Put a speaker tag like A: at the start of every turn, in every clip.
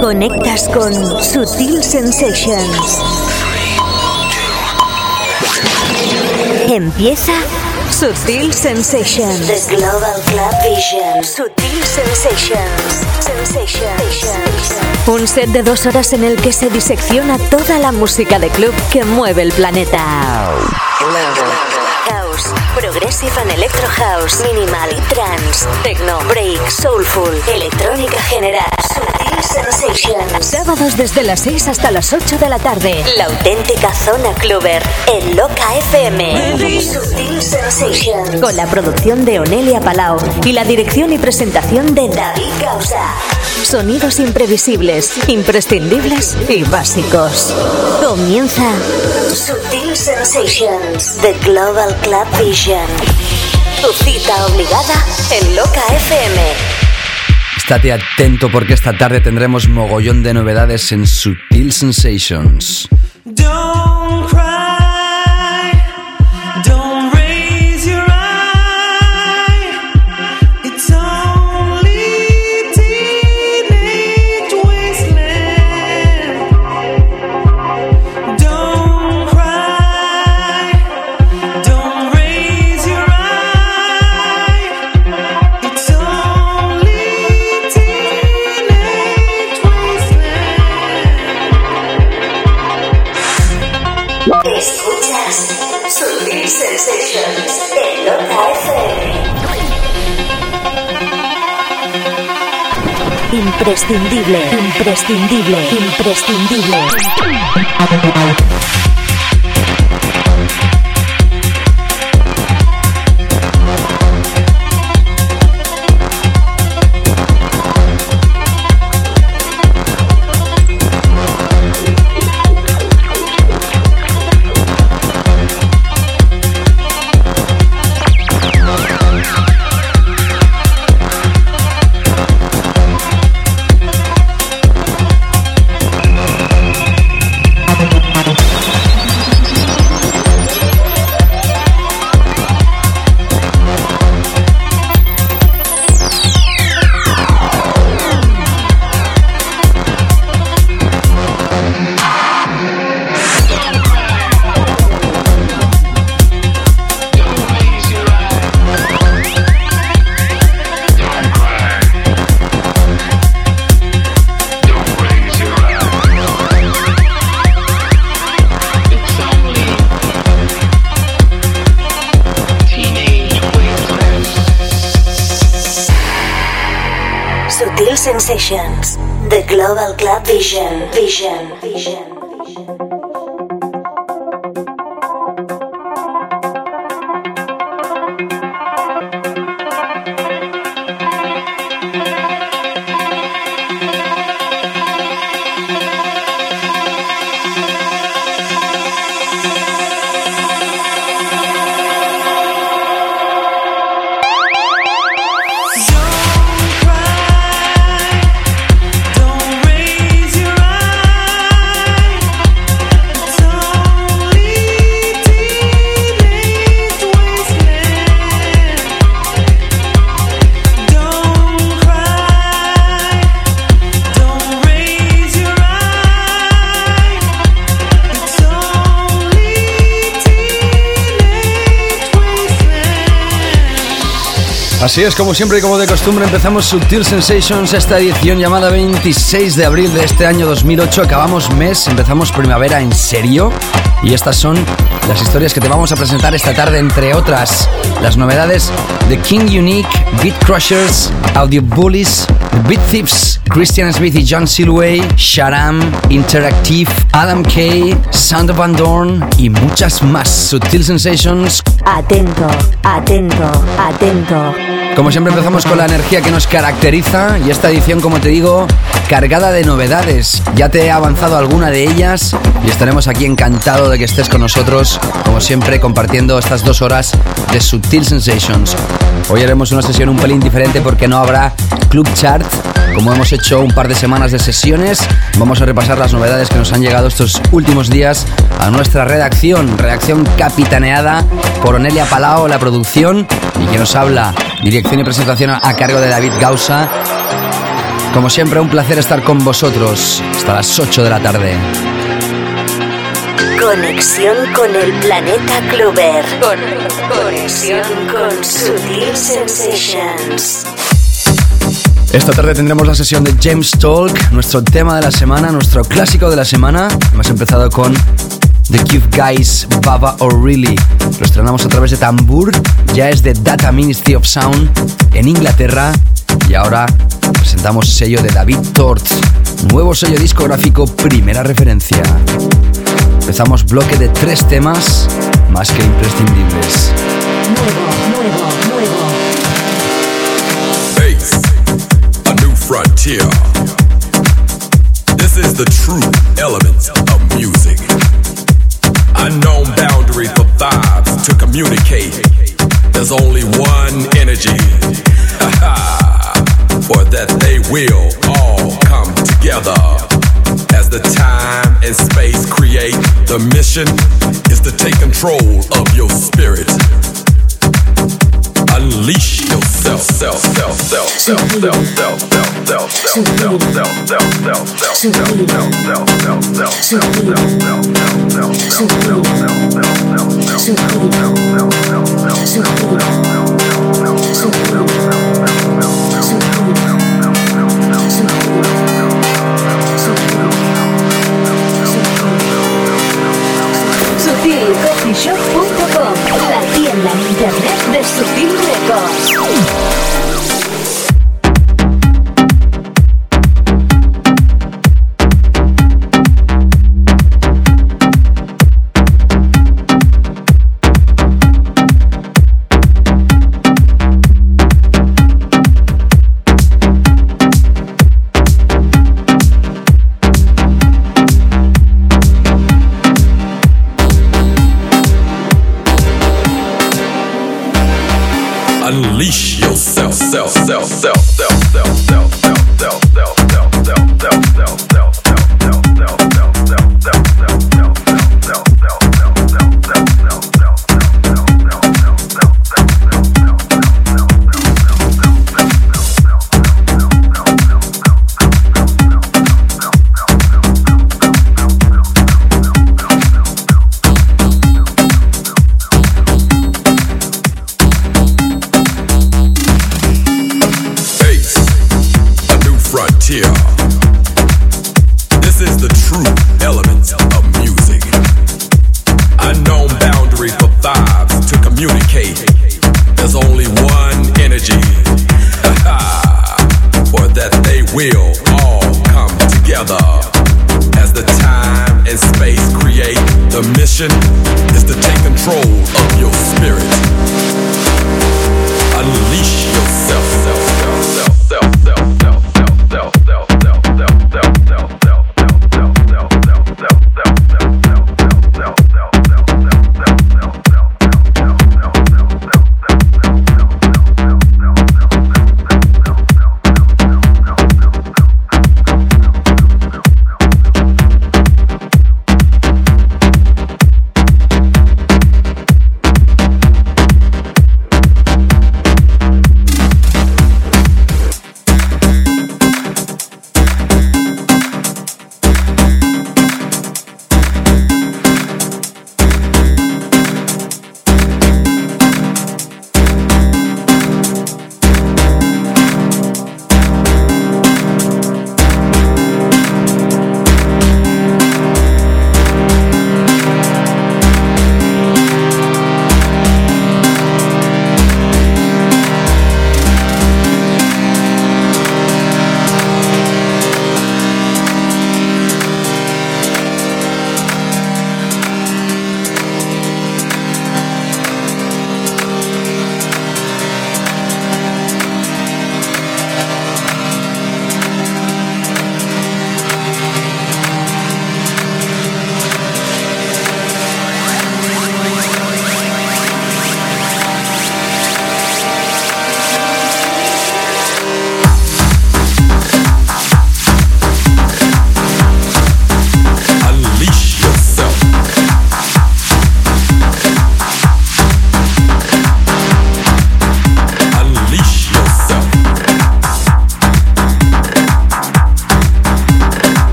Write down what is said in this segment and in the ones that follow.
A: Conectas con Sutil Sensations. Empieza Sutil Sensations. The Global Club Vision. Sutil Sensations. Sensations. Un set de dos horas en el que se disecciona toda la música de club que mueve el planeta. House, Progressive and Electro House, Minimal Trance, Techno, Break, Soulful, Electrónica General, Sutil Sensations. Sábados desde las 6 hasta las 8 de la tarde. La auténtica zona cluber en Loca FM. Sutil Sensations. Con la producción de Onelia Palau y la dirección y presentación de David Causa. Sonidos imprevisibles, imprescindibles y básicos. Comienza Sutil Sensations, The Global Club Vision. Tu cita obligada en Loca FM.
B: Estate atento porque esta tarde tendremos mogollón de novedades en Sutil Sensations.
C: Don't cry.
A: Imprescindible, imprescindible, imprescindible.
B: Así es, como siempre y como de costumbre, empezamos Subtil Sensations, esta edición llamada 26 de abril de este año 2008. Acabamos mes, empezamos primavera en serio. Y estas son las historias que te vamos a presentar esta tarde, entre otras, las novedades de King Unique, Beat Crushers, Audio Bullies, Beat Thieves, Christian Smith y John Silway, Sharam, Interactive, Adam Kay, Sound of Van Dorn y muchas más. Subtil Sensations
A: Atento, atento, atento.
B: Como siempre empezamos con la energía que nos caracteriza y esta edición, como te digo, cargada de novedades. Ya te he avanzado alguna de ellas y estaremos aquí encantado de que estés con nosotros, como siempre, compartiendo estas dos horas de Subtil Sensations. Hoy haremos una sesión un pelín diferente porque no habrá Club Chart. Como hemos hecho un par de semanas de sesiones, vamos a repasar las novedades que nos han llegado estos últimos días a nuestra redacción, redacción capitaneada por Onelia Palao, la producción, y que nos habla dirección y presentación a cargo de David Gausa. Como siempre, un placer estar con vosotros hasta las 8 de la tarde.
A: Conexión con el planeta Clover. Conexión con Sutil Sensations.
B: Esta tarde tendremos la sesión de James Talk, nuestro tema de la semana, nuestro clásico de la semana. Hemos empezado con The Cute Guys Baba O'Reilly. Lo estrenamos a través de Tambur, ya es de Data Ministry of Sound en Inglaterra y ahora presentamos sello de David Tort, nuevo sello discográfico, primera referencia. Empezamos bloque de tres temas más que imprescindibles.
D: frontier. This is the true elements of music. Unknown boundary for vibes to communicate. There's only one energy. for that they will all come together. As the time and space create, the mission is to take control of your spirit unleash yourself. Self self self self self self self self self self self self self self self self self
A: www.coffeeshop.com, la tienda en internet de Sutil Records.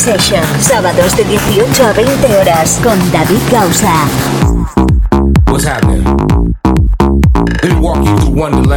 E: Session, sábados de 18 a 20 horas con David Gausa.
F: Walking
B: Wonderland.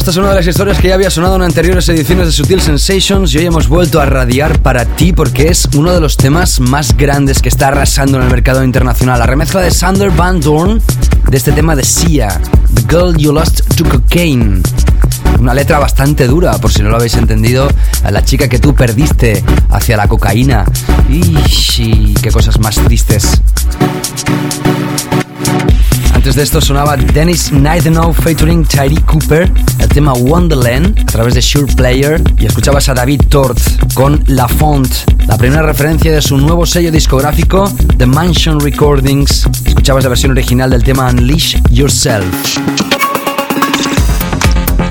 B: Esta es una de las historias que ya había sonado en anteriores ediciones de Sutil Sensations y hoy hemos vuelto a radiar para ti porque es uno de los temas más grandes que está arrasando en el mercado internacional. La remezcla de Sander Van Dorn de este tema de Sia, The Girl You Lost to Cocaine. Una letra bastante dura, por si no lo habéis entendido. A la chica que tú perdiste hacia la cocaína. Y qué cosas más tristes. Antes de esto sonaba Dennis Nidenow featuring Tyree Cooper, el tema Wonderland a través de Sure Player y escuchabas a David Tort con La Font, la primera referencia de su nuevo sello discográfico The Mansion Recordings. Escuchabas la versión original del tema Unleash Yourself.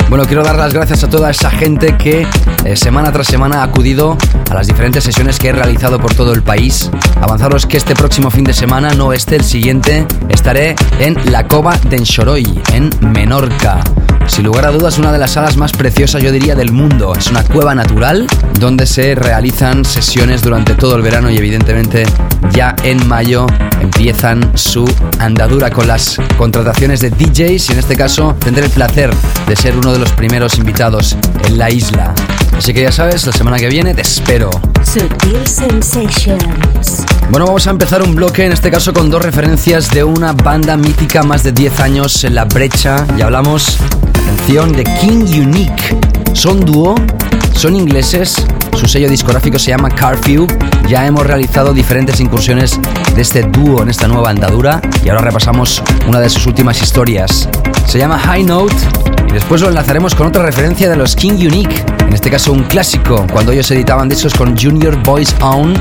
B: Bueno, quiero dar las gracias a toda esa gente que eh, semana tras semana ha acudido a las diferentes sesiones que he realizado por todo el país. Avanzaros que este próximo fin de semana, no este, el siguiente, estaré en La Cova de Enxoroy, en Menorca. Sin lugar a dudas, una de las salas más preciosas, yo diría, del mundo. Es una cueva natural donde se realizan sesiones durante todo el verano y evidentemente ya en mayo empiezan su andadura con las contrataciones de DJs y en este caso tendré el placer de ser uno de los primeros invitados en la isla. Así que ya sabes, la semana que viene te espero.
A: Sutil Sensations.
B: Bueno, vamos a empezar un bloque, en este caso con dos referencias de una banda mítica más de 10 años en la brecha. Y hablamos, atención, de King Unique. Son dúo, son ingleses, su sello discográfico se llama Carfew. Ya hemos realizado diferentes incursiones de este dúo en esta nueva andadura y ahora repasamos una de sus últimas historias. Se llama High Note y después lo enlazaremos con otra referencia de los King Unique, en este caso un clásico, cuando ellos editaban discos con Junior Boys Own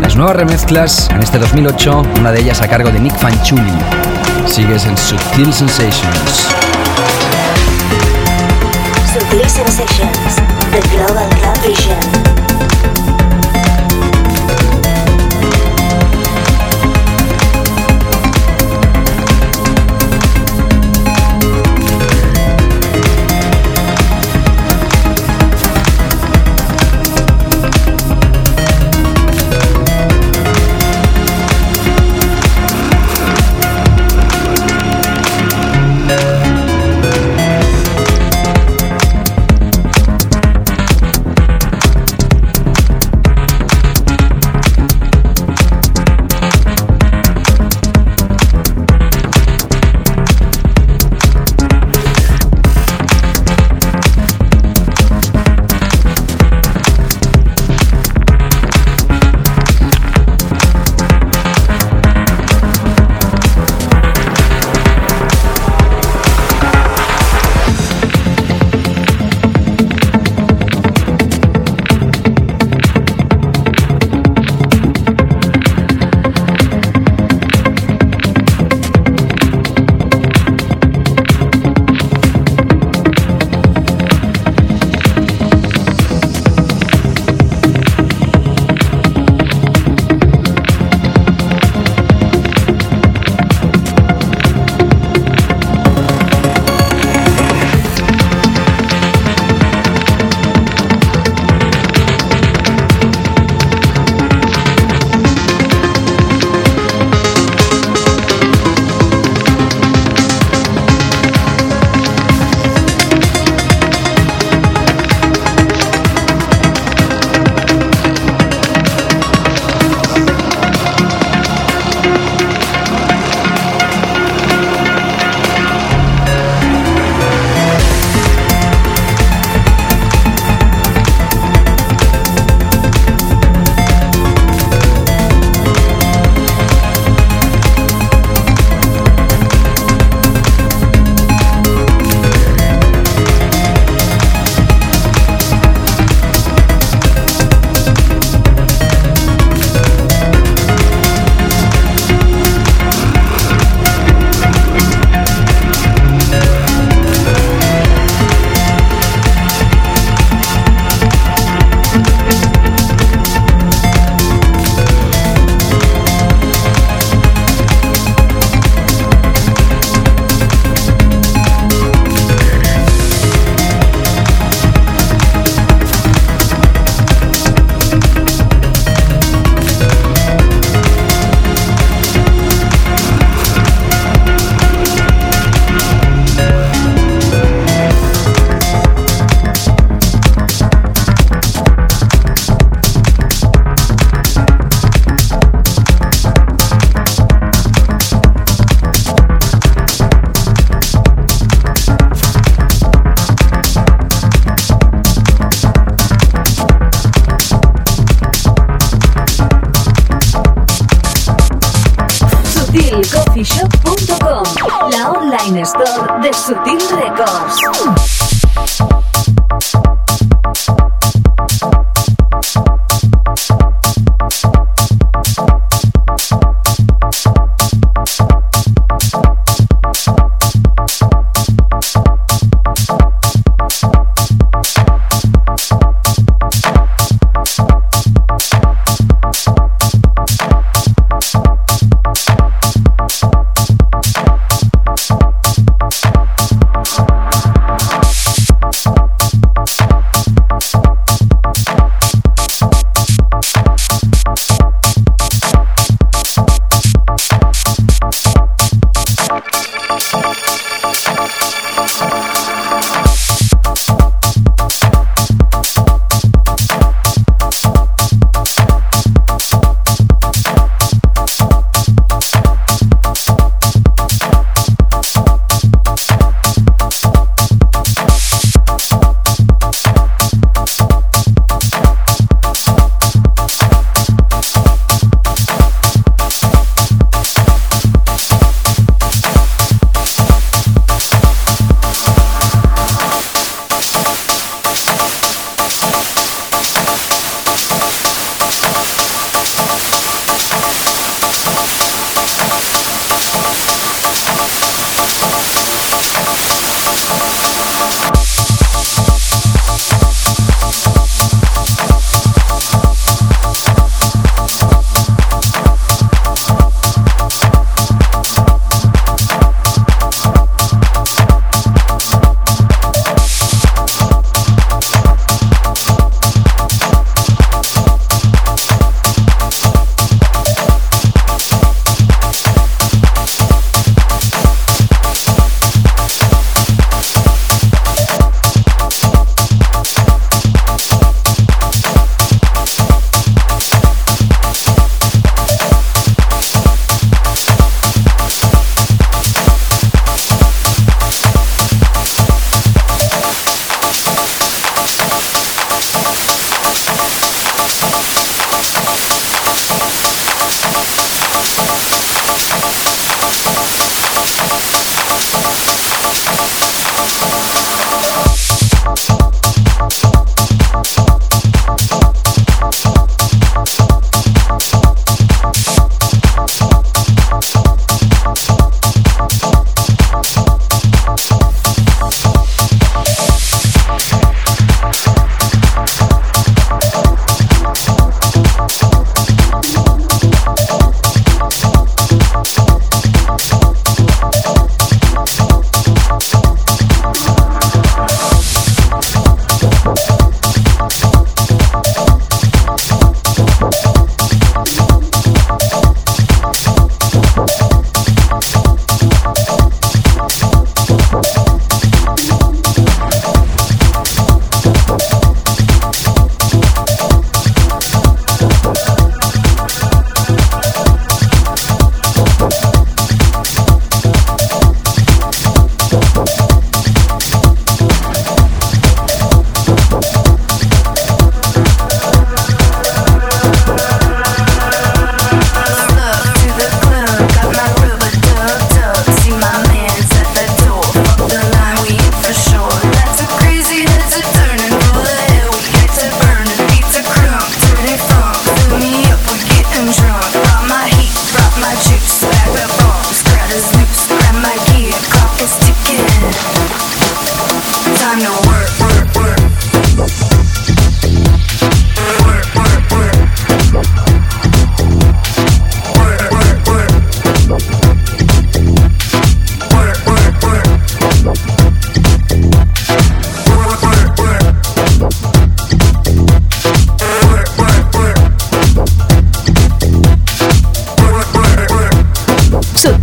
B: las nuevas remezclas en este 2008, una de ellas a cargo de Nick Fanchuli. Sigues en Subtil Sensations.
A: Sutil Sensations. The Global Club Vision.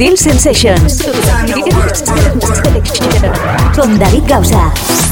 A: Sutil Sensations. Con David Gausa.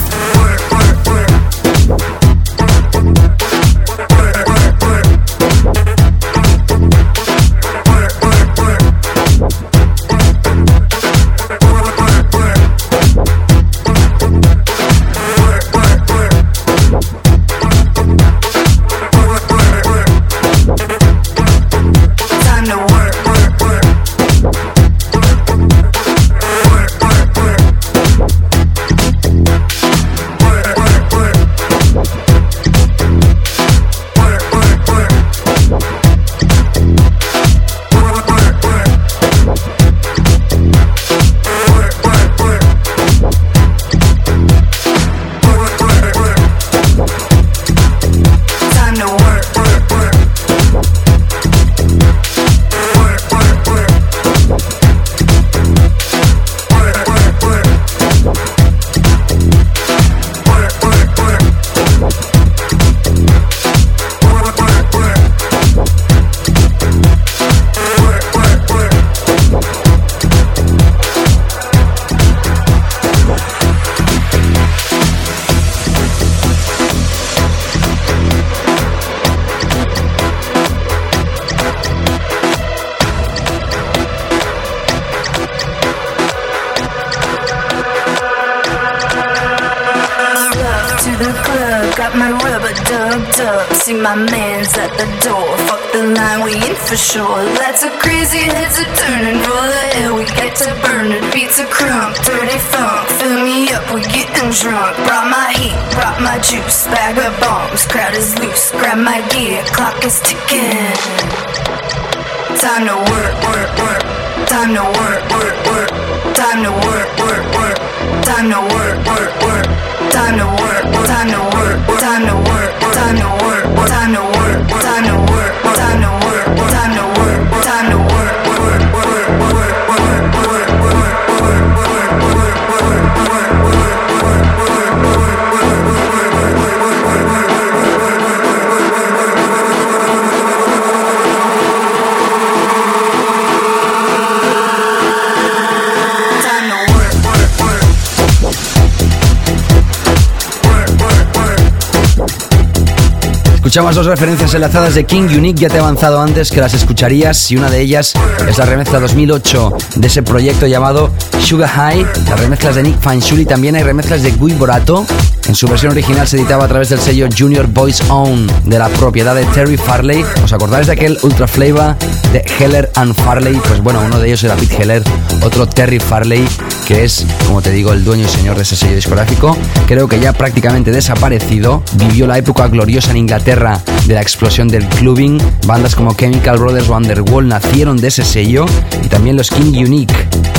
B: Escuchamos dos referencias enlazadas de King Unique, ya te he avanzado antes que las escucharías y una de ellas es la remezcla 2008 de ese proyecto llamado Sugar High, las remezclas de Nick Fanciulli, también hay remezclas de Guy Borato, en su versión original se editaba a través del sello Junior Boys Own de la propiedad de Terry Farley, ¿os acordáis de aquel Ultra Flavor de Heller and Farley? Pues bueno, uno de ellos era Pete Heller, otro Terry Farley, que es, como te digo, el dueño y señor de ese sello discográfico, creo que ya prácticamente desaparecido, vivió la época gloriosa en Inglaterra de la explosión del clubbing, bandas como Chemical Brothers o Underworld nacieron de ese sello. Y también los King Unique.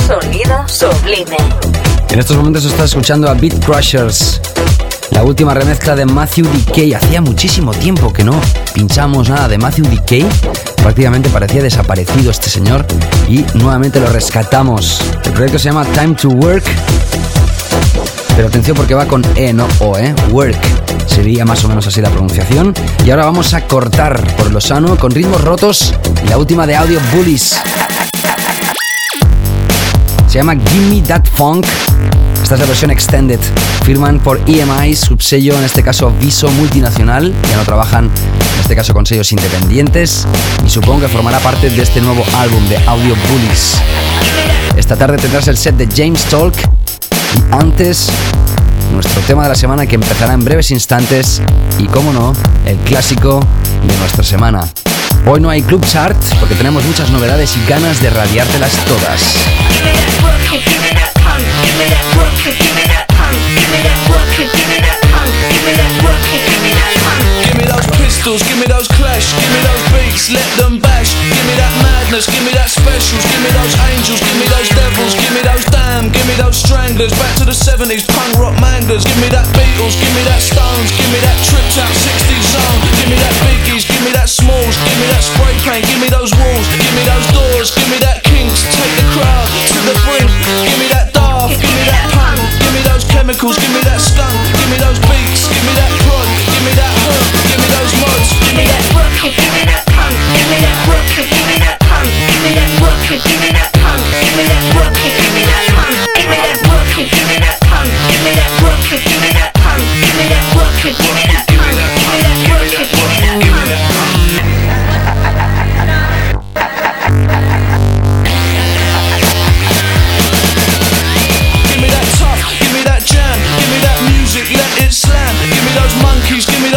A: Sonido sublime.
B: En estos momentos estás escuchando a Beat Crushers, la última remezcla de Matthew Decay. Hacía muchísimo tiempo que no pinchamos nada de Matthew Decay. Prácticamente parecía desaparecido este señor y nuevamente lo rescatamos. El proyecto se llama Time to Work. Pero atención porque va con E, no O, ¿eh? Work. Sería más o menos así la pronunciación. Y ahora vamos a cortar por lo sano con ritmos rotos. La última de Audio Bullies. Se llama Gimme That Funk. Esta es la versión extended. Firman por EMI, subsello, en este caso Viso Multinacional. Ya no trabajan, en este caso, con sellos independientes. Y supongo que formará parte de este nuevo álbum de Audio Bullies. Esta tarde tendrás el set de James Talk. Y antes, nuestro tema de la semana que empezará en breves instantes. Y como no, el clásico de nuestra semana. Hoy no hay Club Chart porque tenemos muchas novedades y ganas de radiártelas todas.
G: Give me
B: that rocket, give me that punk, give me that rocket, give me that punk.
G: Give me those pistols, give me those clash, give me those beats, let them bash. Give me that madness, give me that specials, give me those angels, give me those devils, give me those damn, give me those stranglers. Back to the 70s, punk rock mangas. Give me that Beatles, give me that Stones, give me that tripped out 60s zone. Give me that Biggies, give me that Smalls, give me that spray paint, give me those walls, give me those doors, give me that Kinks, take the crowd to the brink. Give me that off. Give me that pun, give me those chemicals, give me that stunt, give me those beats, give me that prod, give me that hook, give me those mods. Give me that rock, give me that punk, give me that rock, give me that punk, give me that rock, give me that punk, give me
H: that rock, give me that punk, give me that rock, give me that punk, give me that rock, give me that punk, give me that rock, give me that.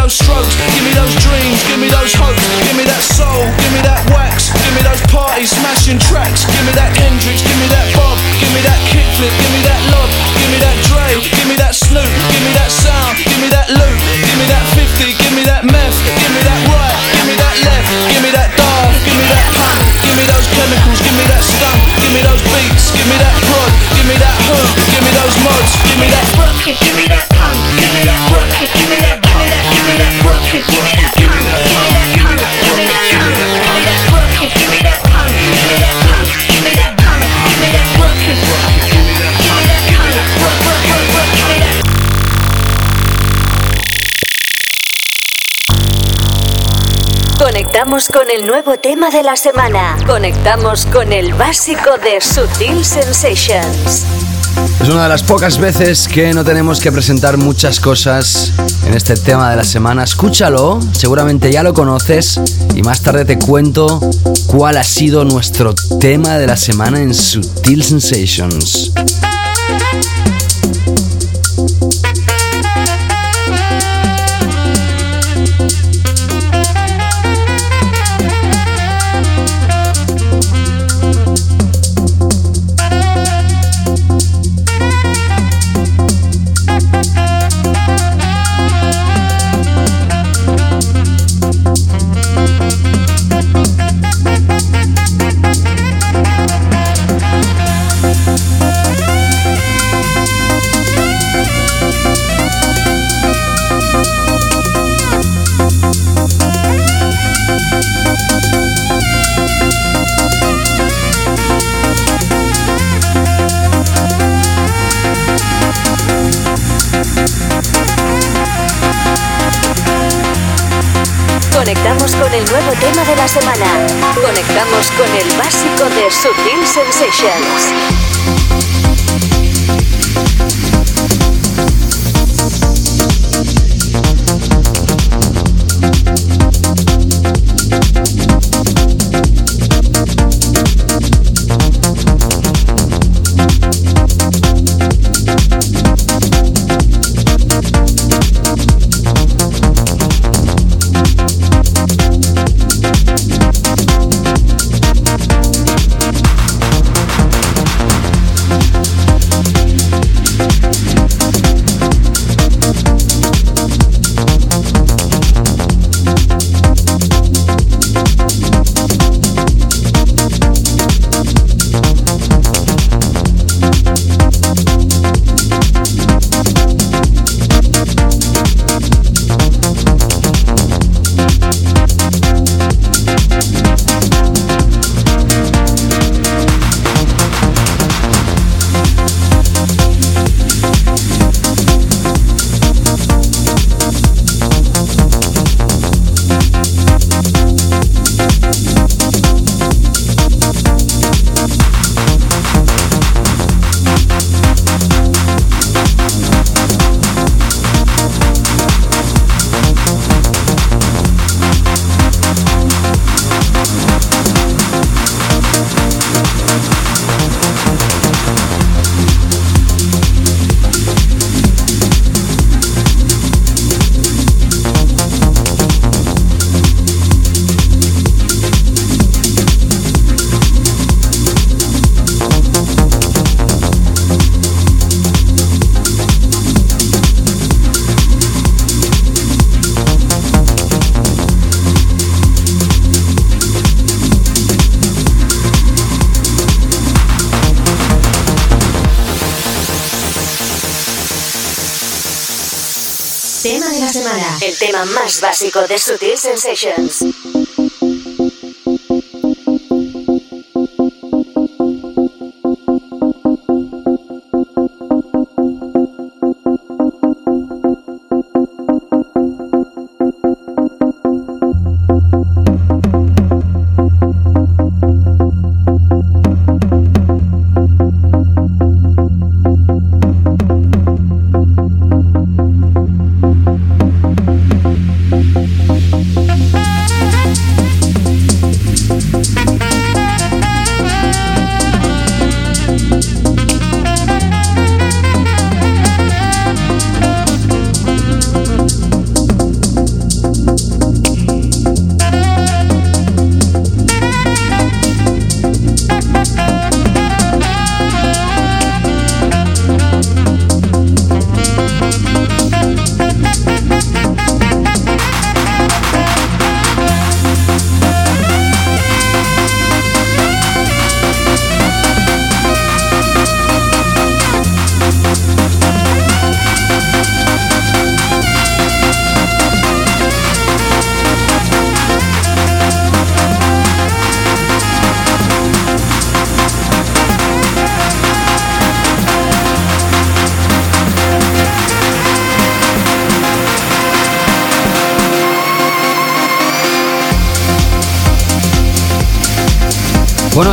G: Those strokes, give me those dreams, give me those hopes, give me that soul, give me that wax, give me those parties, smashing tracks, give me that Hendrix, give me that Bob, give me that kickflip, give me that love, give me that Dre, give me that Snoop, give me that sound, give me that loop, give me that 50, give me that meth, give me that right, give me that left, give me that daft, give me that punk, give me those chemicals, give me that skunk, give me those beats, give me that prod, give me that hook, give me those mods, give me that rocket, give me that punk, give me that rocket, give me that
A: Conectamos con el nuevo tema de la semana. Conectamos con el básico de Sutil Sensations.
B: Es una de las pocas veces que no tenemos que presentar muchas cosas en este tema de la semana. Escúchalo, seguramente ya lo conoces y más tarde te cuento cuál ha sido nuestro tema de la semana en Sutil Sensations.
A: Conectamos con el nuevo tema de la semana. Conectamos con el básico de Sutil Sensations. De Sutil Sensations.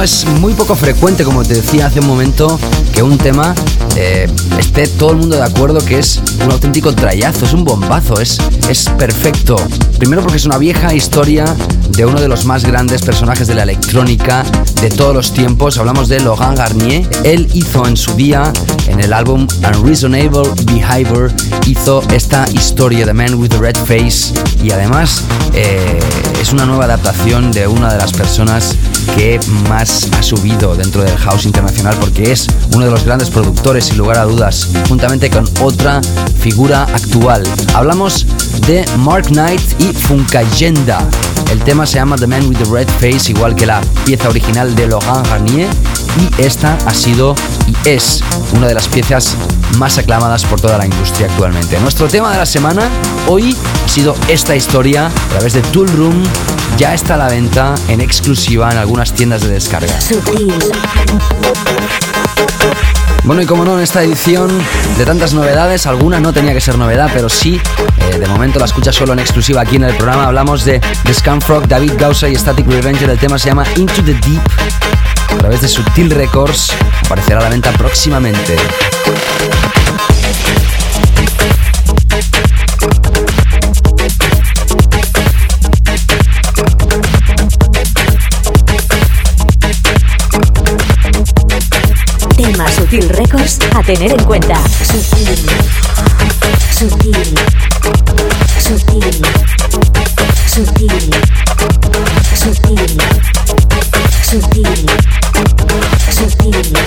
B: Es muy poco frecuente, como te decía hace un momento, que un tema eh, esté todo el mundo de acuerdo que es un auténtico trayazo, es un bombazo, es, es perfecto. Primero porque es una vieja historia de uno de los más grandes personajes de la electrónica de todos los tiempos. Hablamos de Laurent Garnier. Él hizo en su día, en el álbum Unreasonable Behavior, hizo esta historia de Man with the Red Face y además eh, es una nueva adaptación de una de las personas que más ha subido dentro del house internacional porque es uno de los grandes productores sin lugar a dudas juntamente con otra figura actual hablamos de Mark Knight y Funkagenda el tema se llama The Man with the Red Face igual que la pieza original de Laurent Garnier y esta ha sido y es una de las piezas más aclamadas por toda la industria actualmente. Nuestro tema de la semana hoy ha sido esta historia a través de Tool Room. Ya está a la venta en exclusiva en algunas tiendas de descarga.
A: Sutil.
B: Bueno, y como no, en esta edición de tantas novedades, alguna no tenía que ser novedad, pero sí, eh, de momento la escucha solo en exclusiva aquí en el programa. Hablamos de The Scumfrog, David Gausa y Static Revenger. El tema se llama Into the Deep. A través de Subtil Records aparecerá a la venta próximamente.
I: Feel Records a tener en cuenta. Sutil, sutil, sutil, sutil, sutil, sutil, sutil.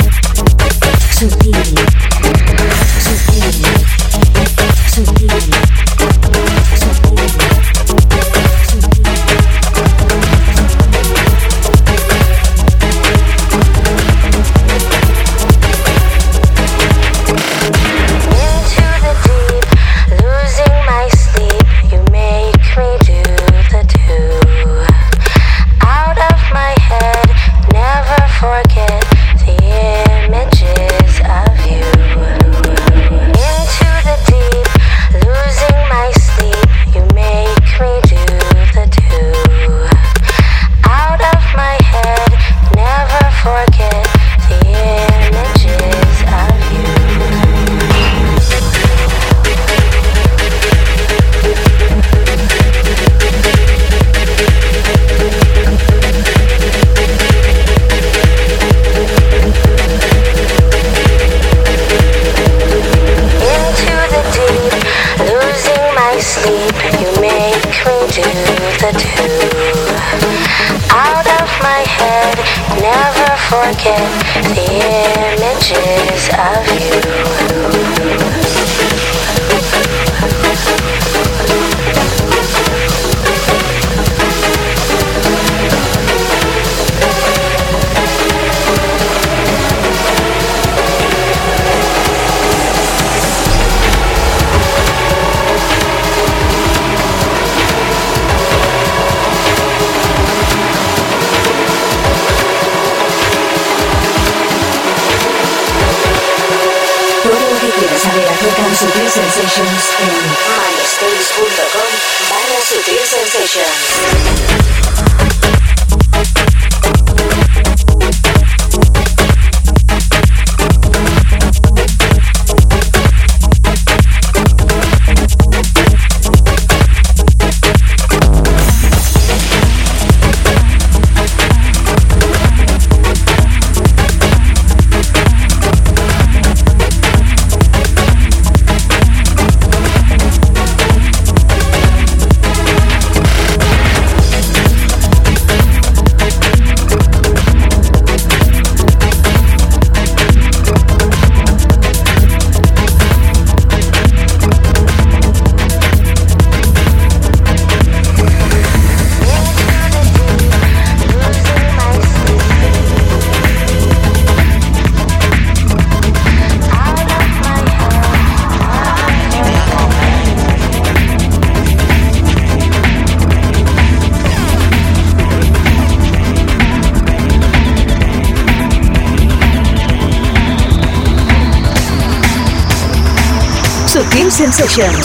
A: Production.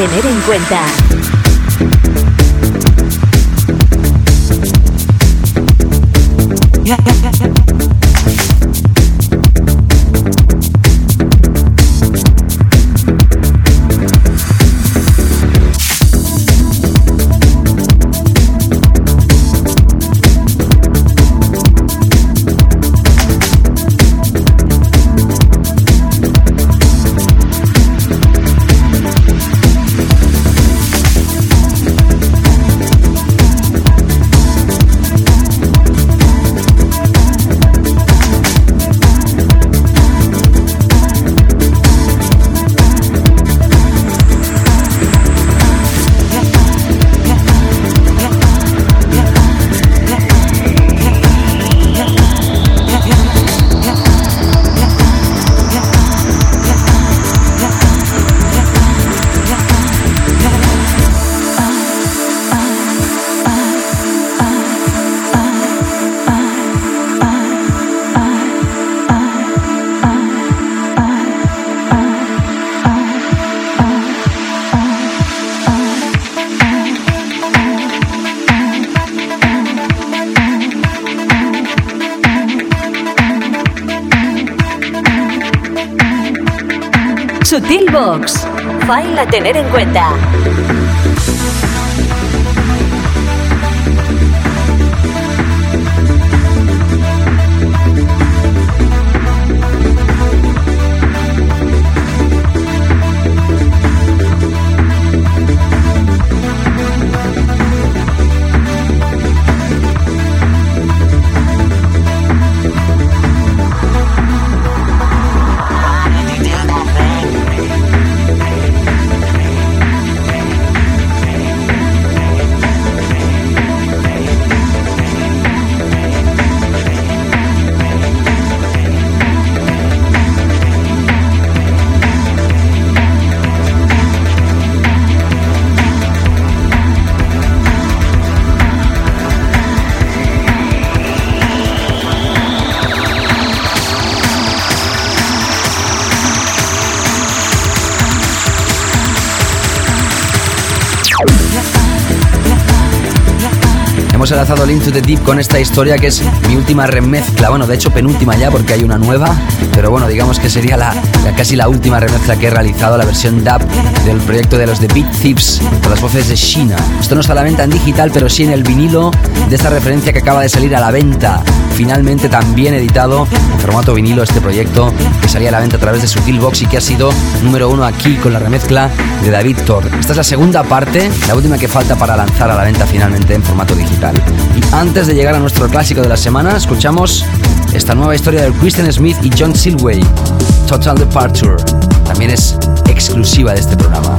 A: Tener en cuenta. Tener en cuenta.
B: Hemos enlazado Link to the Deep con esta historia que es mi última remezcla. Bueno, de hecho penúltima ya porque hay una nueva, pero bueno, digamos que sería la, casi la última remezcla que he realizado, la versión dub del proyecto de los The Beat Thieves con las voces de Shina. Esto no está a la venta en digital, pero sí en el vinilo de esta referencia que acaba de salir a la venta. Finalmente también editado en formato vinilo este proyecto que salía a la venta a través de Sutil Box y que ha sido número uno aquí con la remezcla de David Thor. Esta es la segunda parte, la última que falta para lanzar a la venta finalmente en formato digital. Y antes de llegar a nuestro clásico de la semana, escuchamos esta nueva historia de Kristen Smith y John Silway, Total Departure. También es exclusiva de este programa.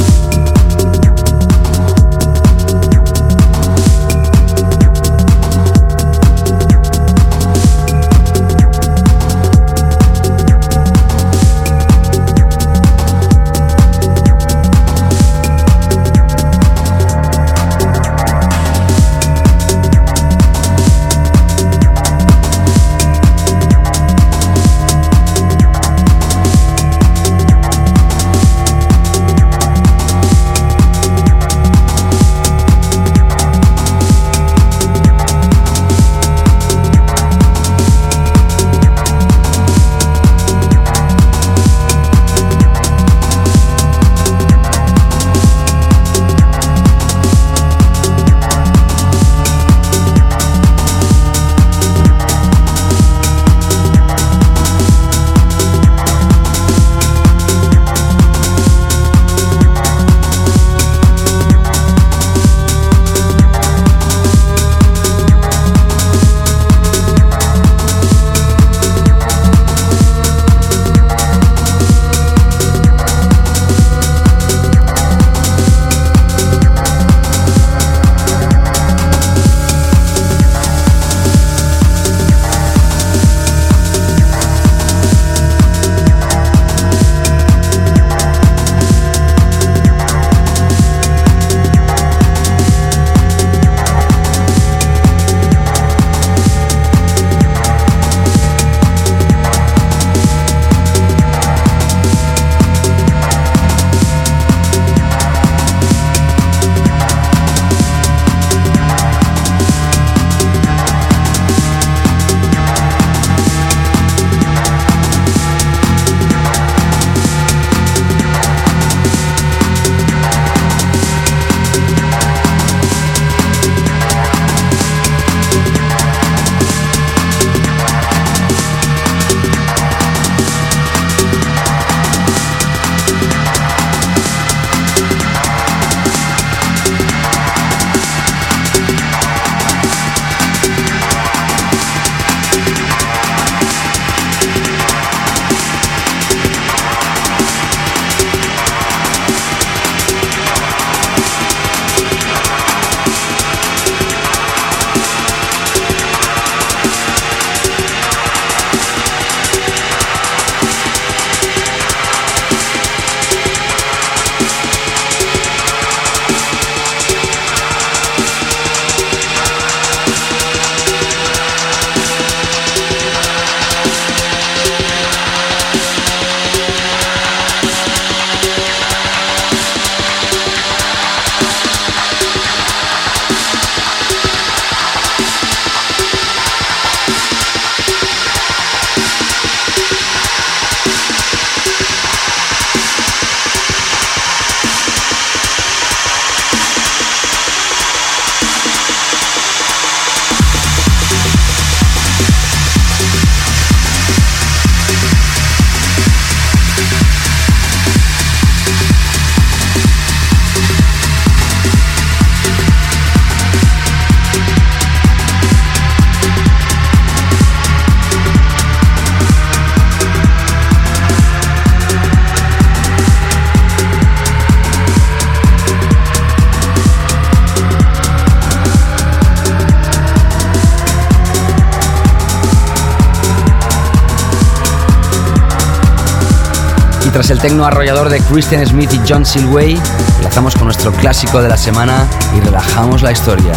J: El tecno arrollador de Christian Smith y John Silway, enlazamos con nuestro clásico de la semana y relajamos la historia.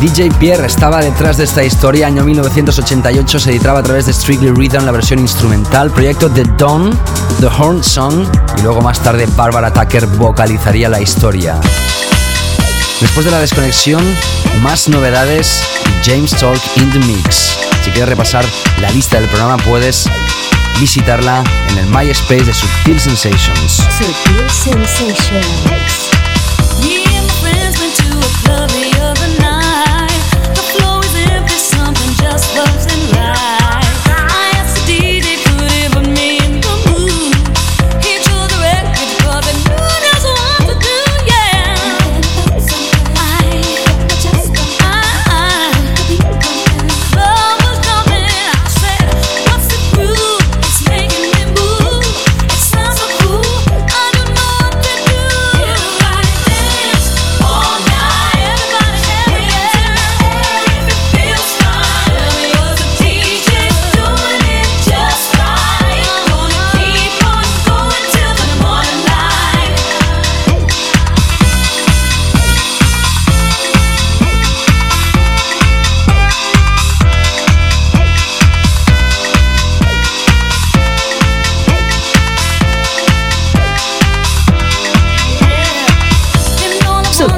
J: DJ Pierre estaba detrás de esta historia. Año 1988 se editaba a través de Strictly Rhythm la versión instrumental, proyecto The Dawn, The Horn Song y luego más tarde Barbara Tucker vocalizaría la historia. Después de la desconexión, más novedades James Talk in the Mix. Si quieres repasar la lista del programa puedes visitarla en el MySpace de Subtil Sensations.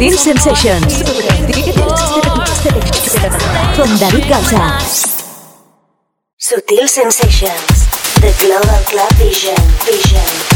K: Sutil Sensations. Con David Gausa. Sutil Sensations. The Global Club Vision. Vision.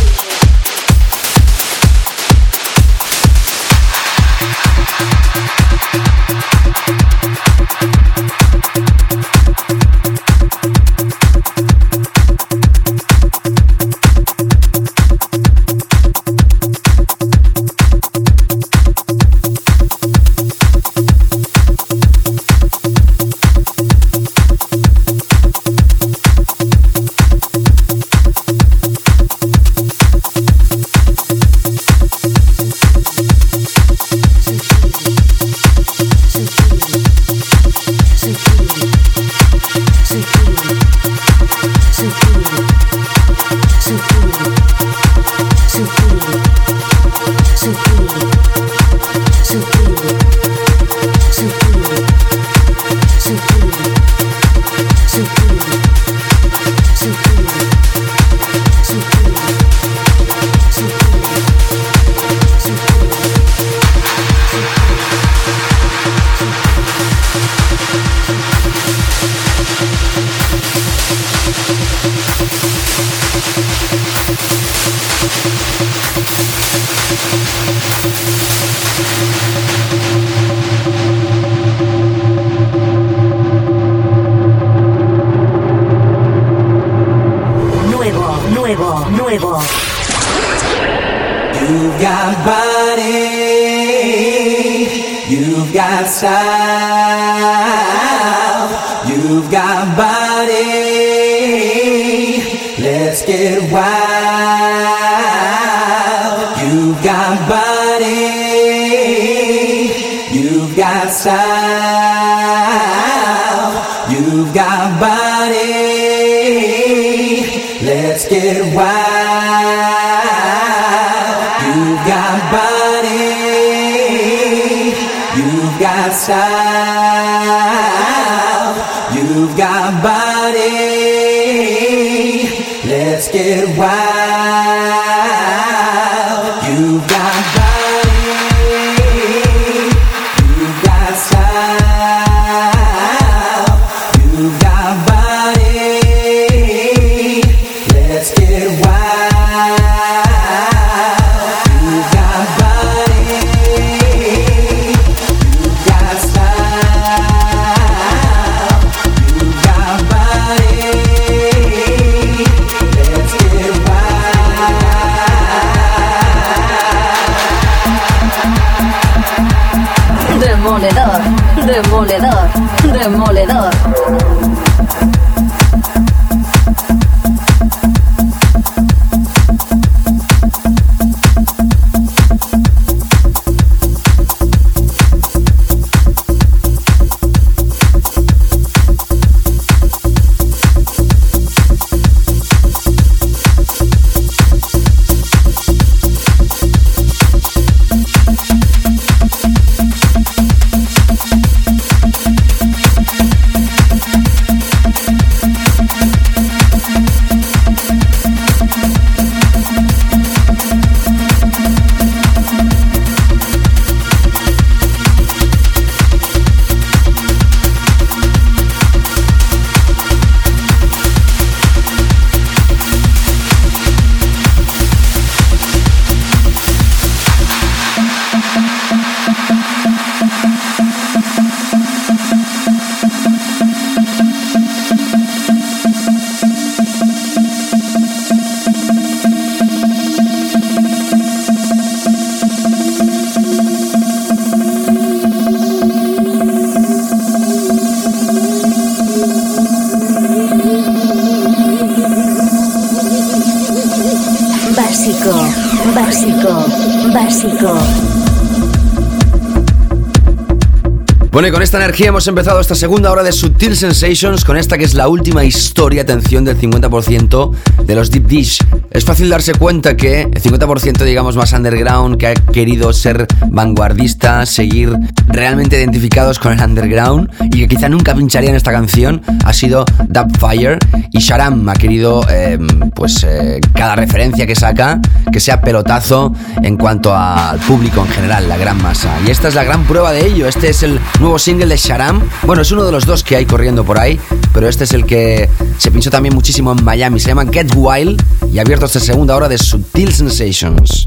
B: Esta energía hemos empezado esta segunda hora de Sutil Sensations, con esta que es la última historia, atención, del 50% de los Deep Dish. Es fácil darse cuenta que el 50% digamos más underground, que ha querido ser vanguardista, seguir realmente identificados con el underground y que quizá nunca pincharían esta canción, ha sido Dubfire y Sharam ha querido, eh, pues, eh, cada referencia que saca, que sea pelotazo en cuanto al público en general, la gran masa. Y esta es la gran prueba de ello. Este es el nuevo single de Sharam. Bueno, es uno de los dos que hay corriendo por ahí, pero este es el que se pinchó también muchísimo en Miami. Se llama Get Wild y ha abierto esta segunda hora de Sutil Sensations.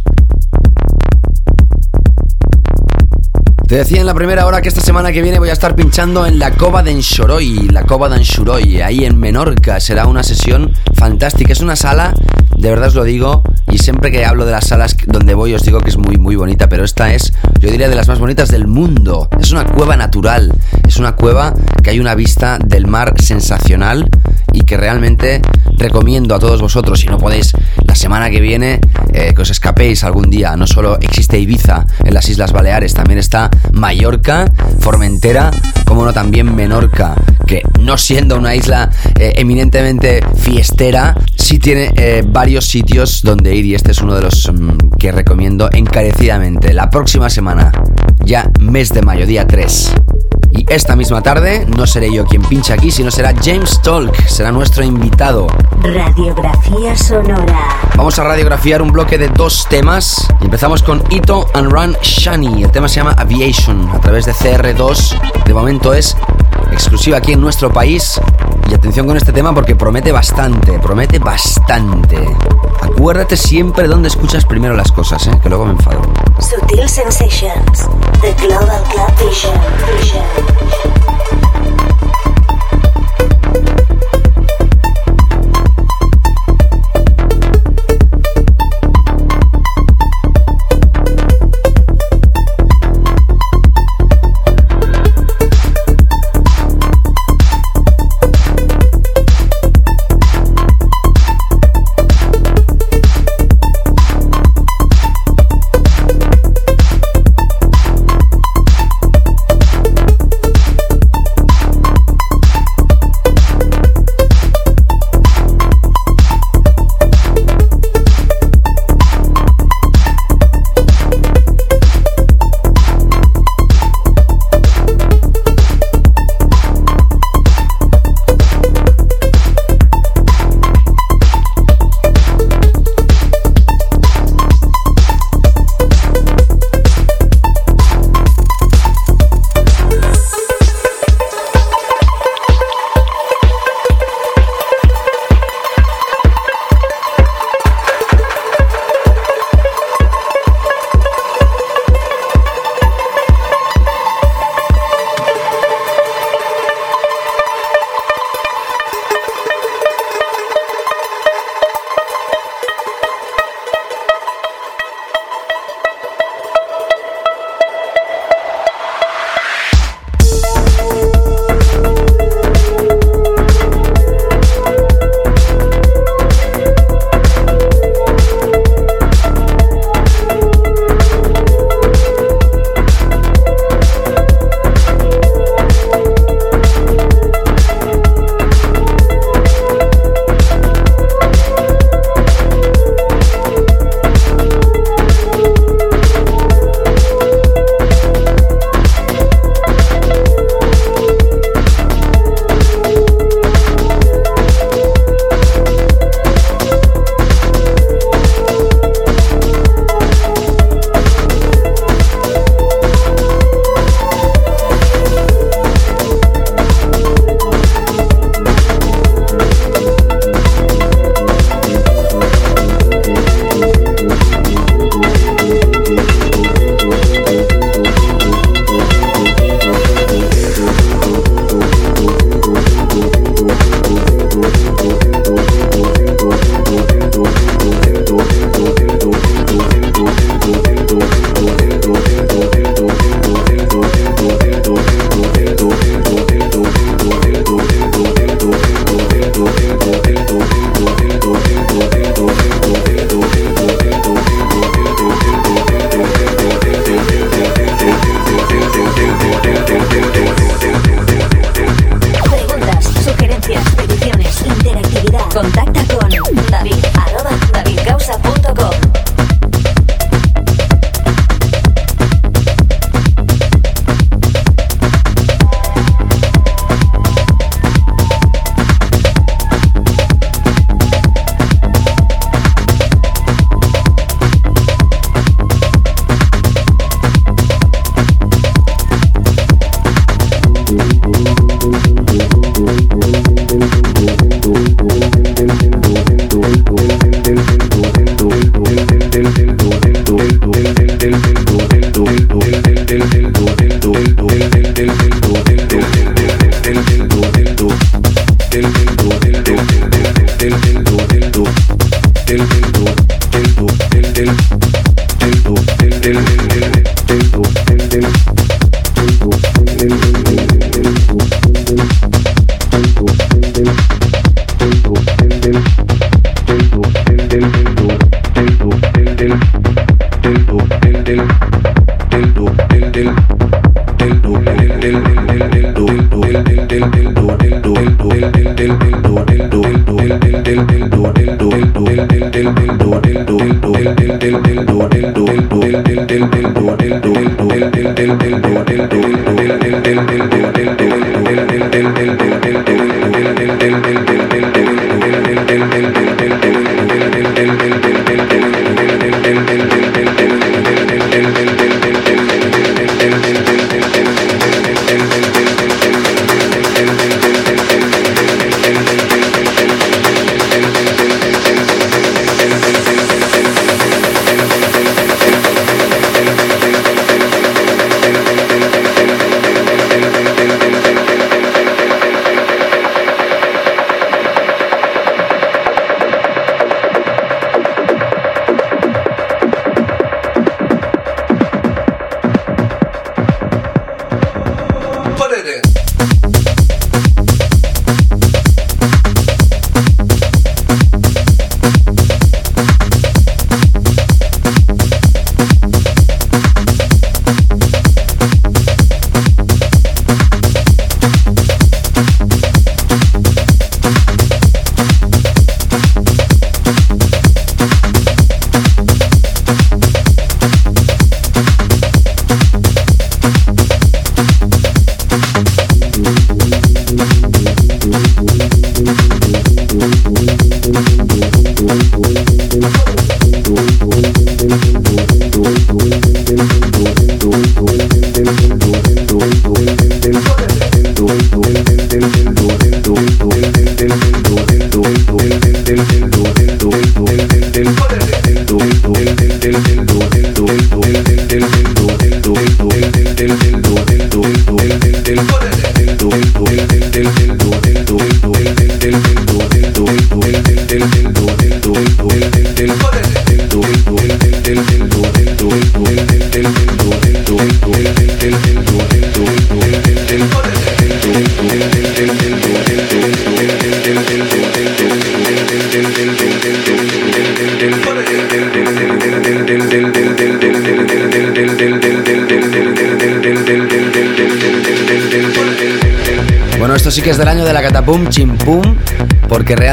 B: Te decía en la primera hora que esta semana que viene voy a estar pinchando en la Cova de Enxoroy, la Cova de Enxoroy, ahí en Menorca. Será una sesión fantástica. Es una sala, de verdad os lo digo, y siempre que hablo de las salas donde voy os digo que es muy, muy bonita, pero esta es, yo diría, de las más bonitas del mundo. Es una cueva natural, es una cueva que hay una vista del mar sensacional y que realmente recomiendo a todos vosotros, si no podéis, semana que viene, eh, que os escapéis algún día. No solo existe Ibiza en las Islas Baleares, también está Mallorca, Formentera, como no también Menorca, que no siendo una isla eh, eminentemente fiestera, sí tiene eh, varios sitios donde ir y este es uno de los mm, que recomiendo encarecidamente. La próxima semana, ya mes de mayo, día 3. Y esta misma tarde no seré yo quien pincha aquí, sino será James Talk, será nuestro invitado.
A: Radiografía sonora.
B: Vamos a radiografiar un bloque de dos temas y empezamos con Ito and Run Shani. El tema se llama Aviation a través de CR2. De momento es exclusiva aquí en nuestro país. Y atención con este tema porque promete bastante, promete bastante. Acuérdate siempre dónde escuchas primero las cosas, ¿eh? que luego me enfado.
A: Sutil Sensations. The Global Club Vision. Vision.
B: Thank you. Thank you.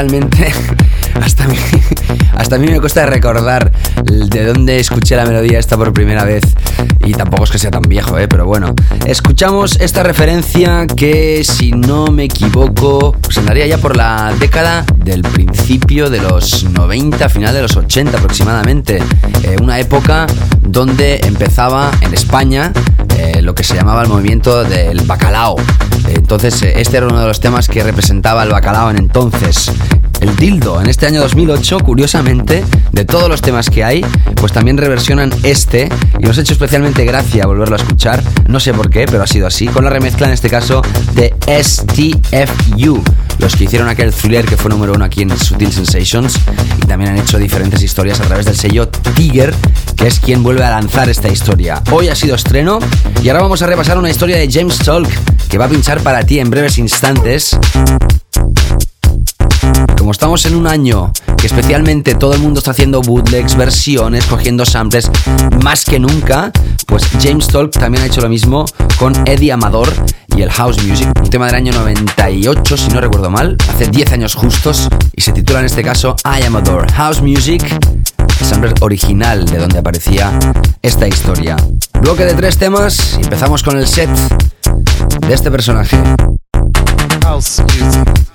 B: hasta mi, hasta a mí me cuesta recordar de dónde escuché la melodía esta por primera vez. Y tampoco es que sea tan viejo, ¿eh? pero bueno. Escuchamos esta referencia que, si no me equivoco, pues andaría ya por la década del principio de los 90, final de los 80 aproximadamente. Eh, una época donde empezaba en España eh, lo que se llamaba el movimiento del bacalao. Entonces, eh, este era uno de los temas que representaba el bacalao en entonces. El dildo, en este año 2008, curiosamente, de todos los temas que hay, pues también reversionan este. Y nos ha hecho especialmente gracia volverlo a escuchar, no sé por qué, pero ha sido así, con la remezcla en este caso de STFU, los que hicieron aquel thriller que fue número uno aquí en Sutil Sensations. Y también han hecho diferentes historias a través del sello Tiger, que es quien vuelve a lanzar esta historia. Hoy ha sido estreno. Y ahora vamos a repasar una historia de James Tolk que va a pinchar para ti en breves instantes. Como estamos en un año que especialmente todo el mundo está haciendo bootlegs, versiones, cogiendo samples más que nunca, pues James Tolk también ha hecho lo mismo con Eddie Amador y el House Music, un tema del año 98 si no recuerdo mal, hace 10 años justos y se titula en este caso I Amador House Music, el sampler original de donde aparecía esta historia. Bloque de tres temas empezamos con el set de este personaje.
L: House music.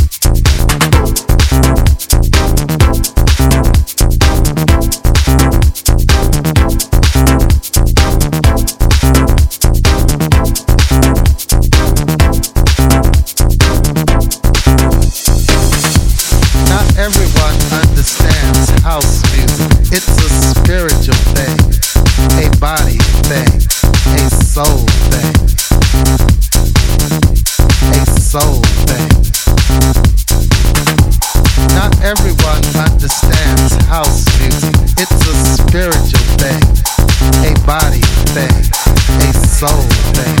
L: thing, a soul thing.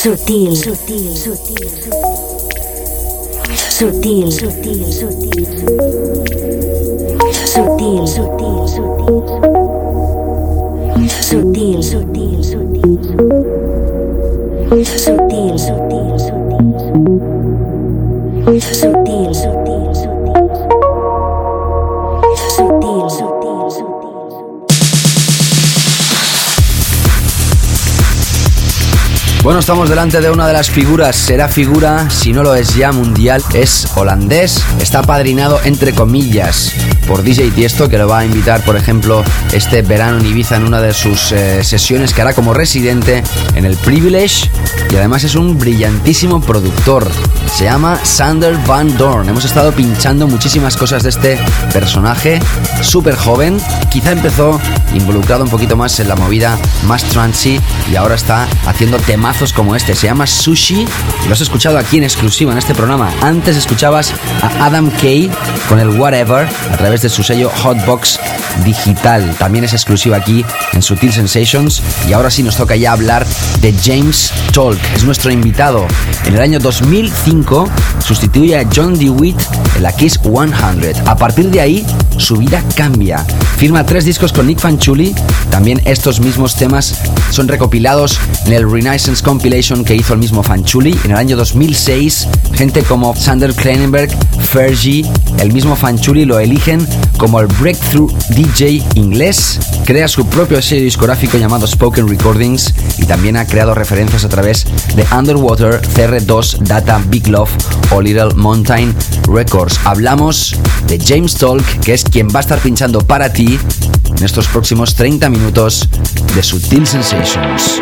A: Sutil. Sutil. Sutil. Sutil. Sutil. Sutil. Sutil. Sutil.
B: Estamos delante de una de las figuras, será figura, si no lo es ya mundial, es holandés, está padrinado entre comillas por DJ Tiesto, que lo va a invitar, por ejemplo, este verano en Ibiza en una de sus eh, sesiones que hará como residente en el Privilege. Y además es un brillantísimo productor. Se llama Sander Van Dorn. Hemos estado pinchando muchísimas cosas de este personaje, súper joven, quizá empezó involucrado un poquito más en la movida más transy y ahora está haciendo temazos como este. Se llama Sushi lo has escuchado aquí en exclusiva en este programa. Antes escuchabas a Adam Kay con el Whatever a través de su sello Hotbox Digital. También es exclusiva aquí en Sutil Sensations y ahora sí nos toca ya hablar de James Tolk. Es nuestro invitado. En el año 2005 sustituye a John DeWitt en la Kiss 100. A partir de ahí su vida cambia. Firma tres discos con Nick Fanchuli. También estos mismos temas son recopilados en el Renaissance Compilation que hizo el mismo Fanchuli. En el año 2006, gente como Sander Kleinenberg, Fergie, el mismo Fanchuli lo eligen como el Breakthrough DJ inglés. Crea su propio sello discográfico llamado Spoken Recordings y también ha creado referencias a través de Underwater, CR2, Data, Big Love o Little Mountain Records. Hablamos de James Tolk, que es quien va a estar pinchando para ti en estos próximos 30 minutos de Sutil Sensations.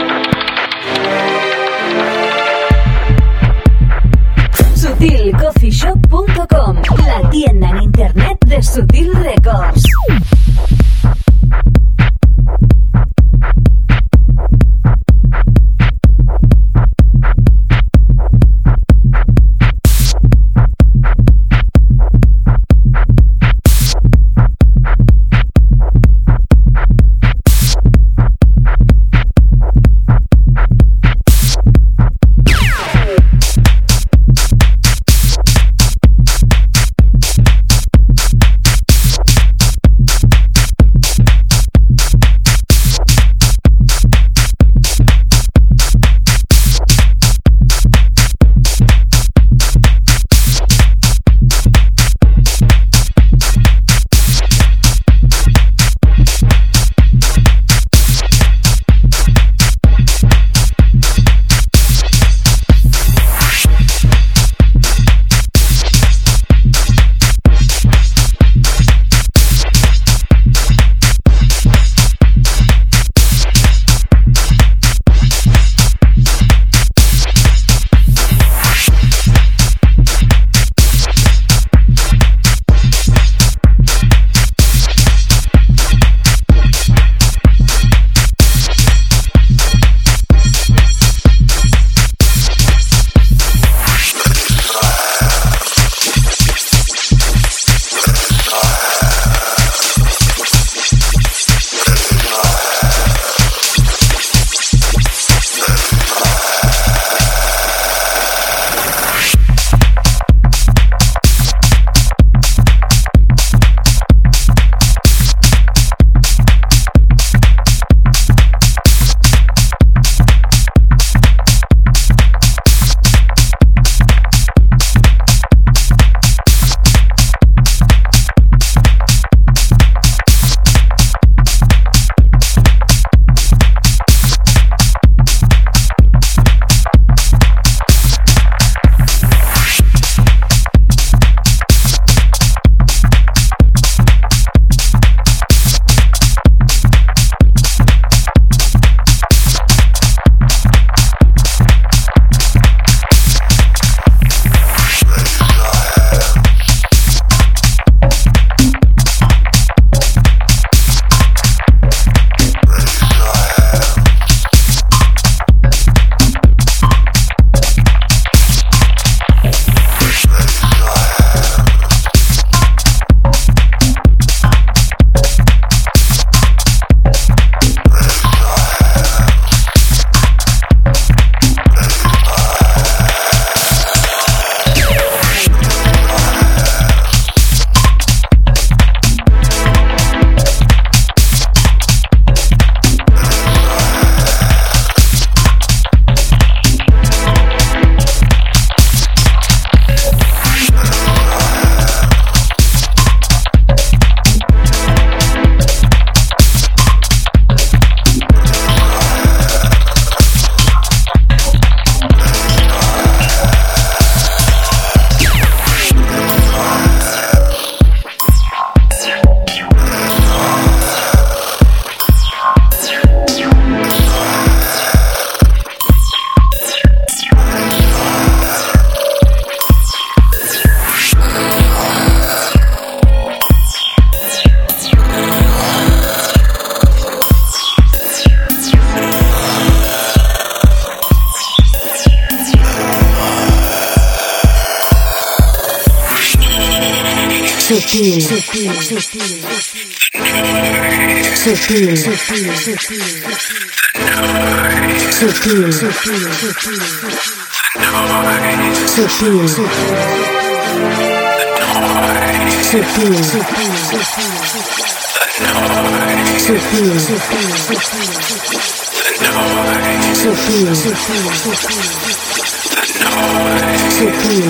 A: Sutil. Sutil. Sutil. Sutil. Sutil. Sutil. Sutil. Sutil. Sutil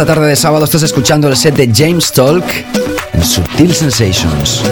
B: esta tarde de sábado estás escuchando el set de James Talk en Sutil Sensations.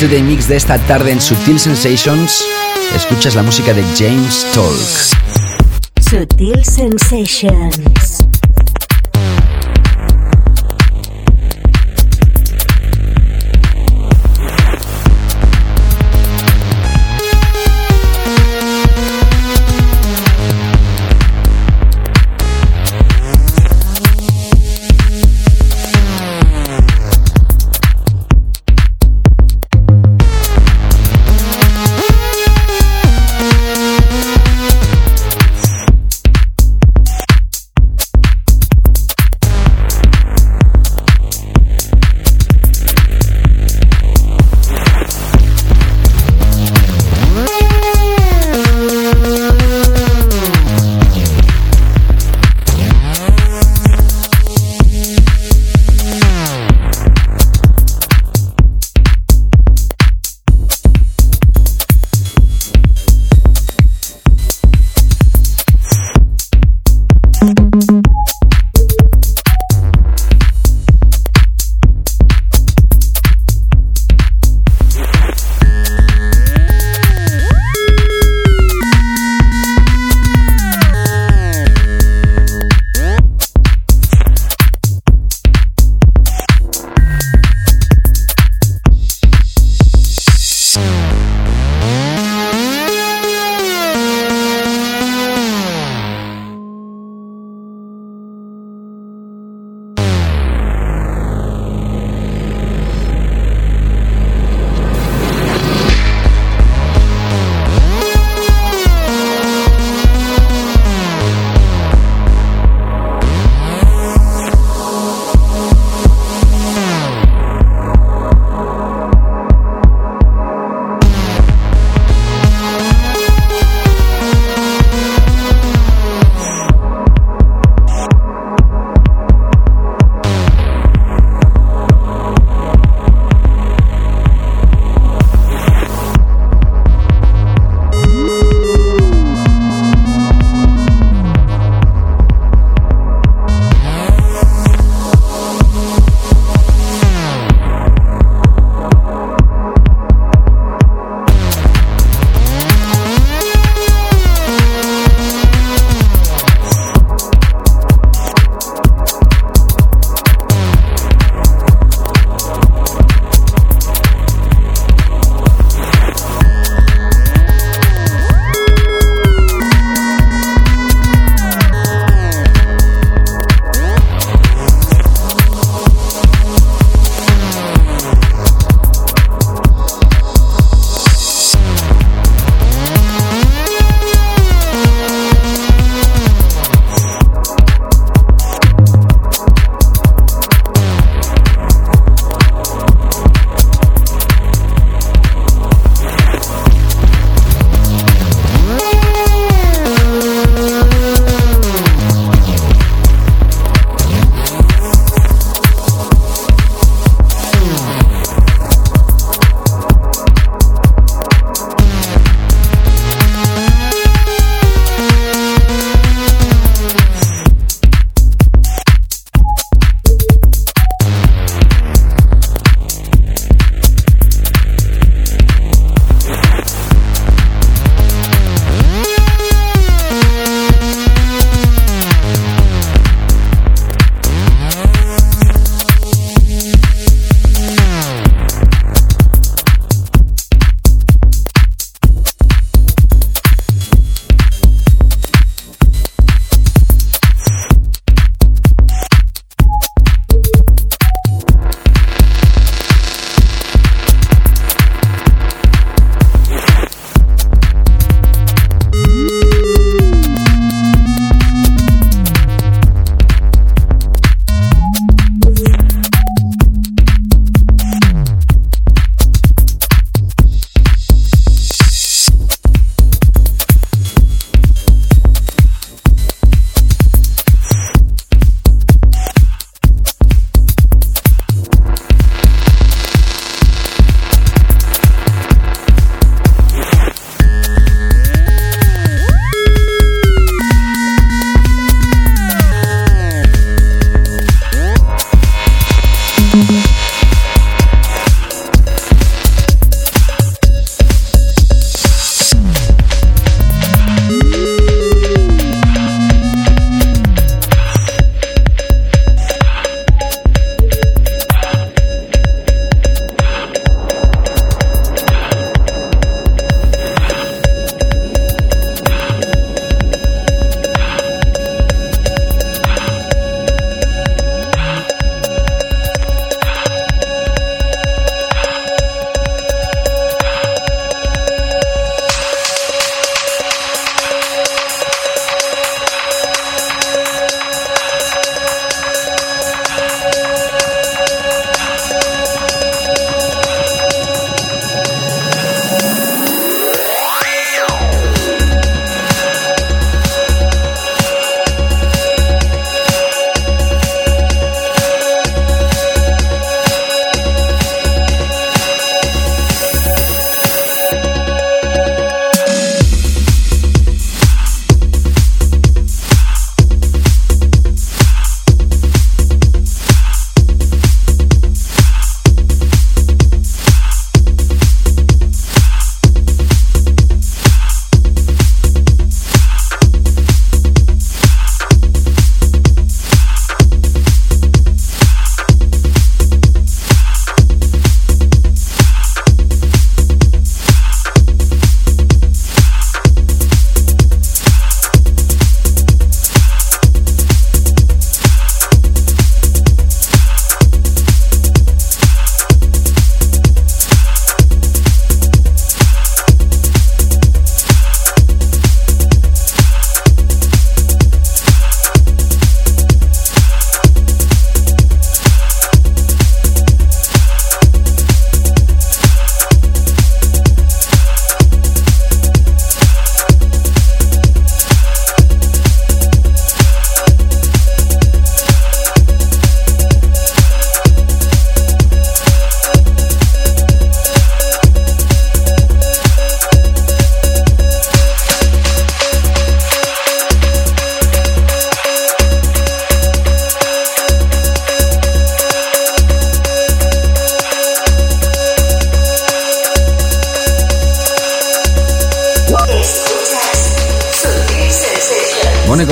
B: Saturday Mix de esta tarde en Sutil Sensations, escuchas la música de James Talk.
A: Sutil Sensations.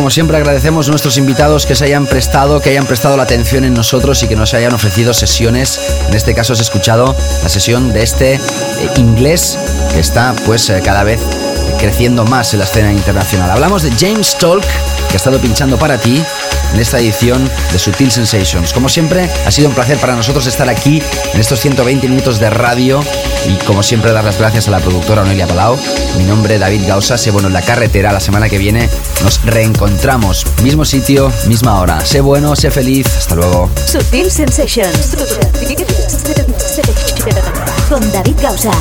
B: Como siempre agradecemos a nuestros invitados que se hayan prestado, que hayan prestado la atención en nosotros y que nos hayan ofrecido sesiones. En este caso has escuchado la sesión de este eh, inglés que está pues eh, cada vez creciendo más en la escena internacional. Hablamos de James Tolk, que ha estado pinchando para ti en esta edición de Sutil Sensations. Como siempre, ha sido un placer para nosotros estar aquí en estos 120 minutos de radio y como siempre dar las gracias a la productora Onelia Palau. Mi nombre David Gausa, sé bueno en la carretera, la semana que viene nos reencontramos. Mismo sitio, misma hora. Sé bueno, sé feliz, hasta luego.
A: Sutil Sensations. Con David Gausa.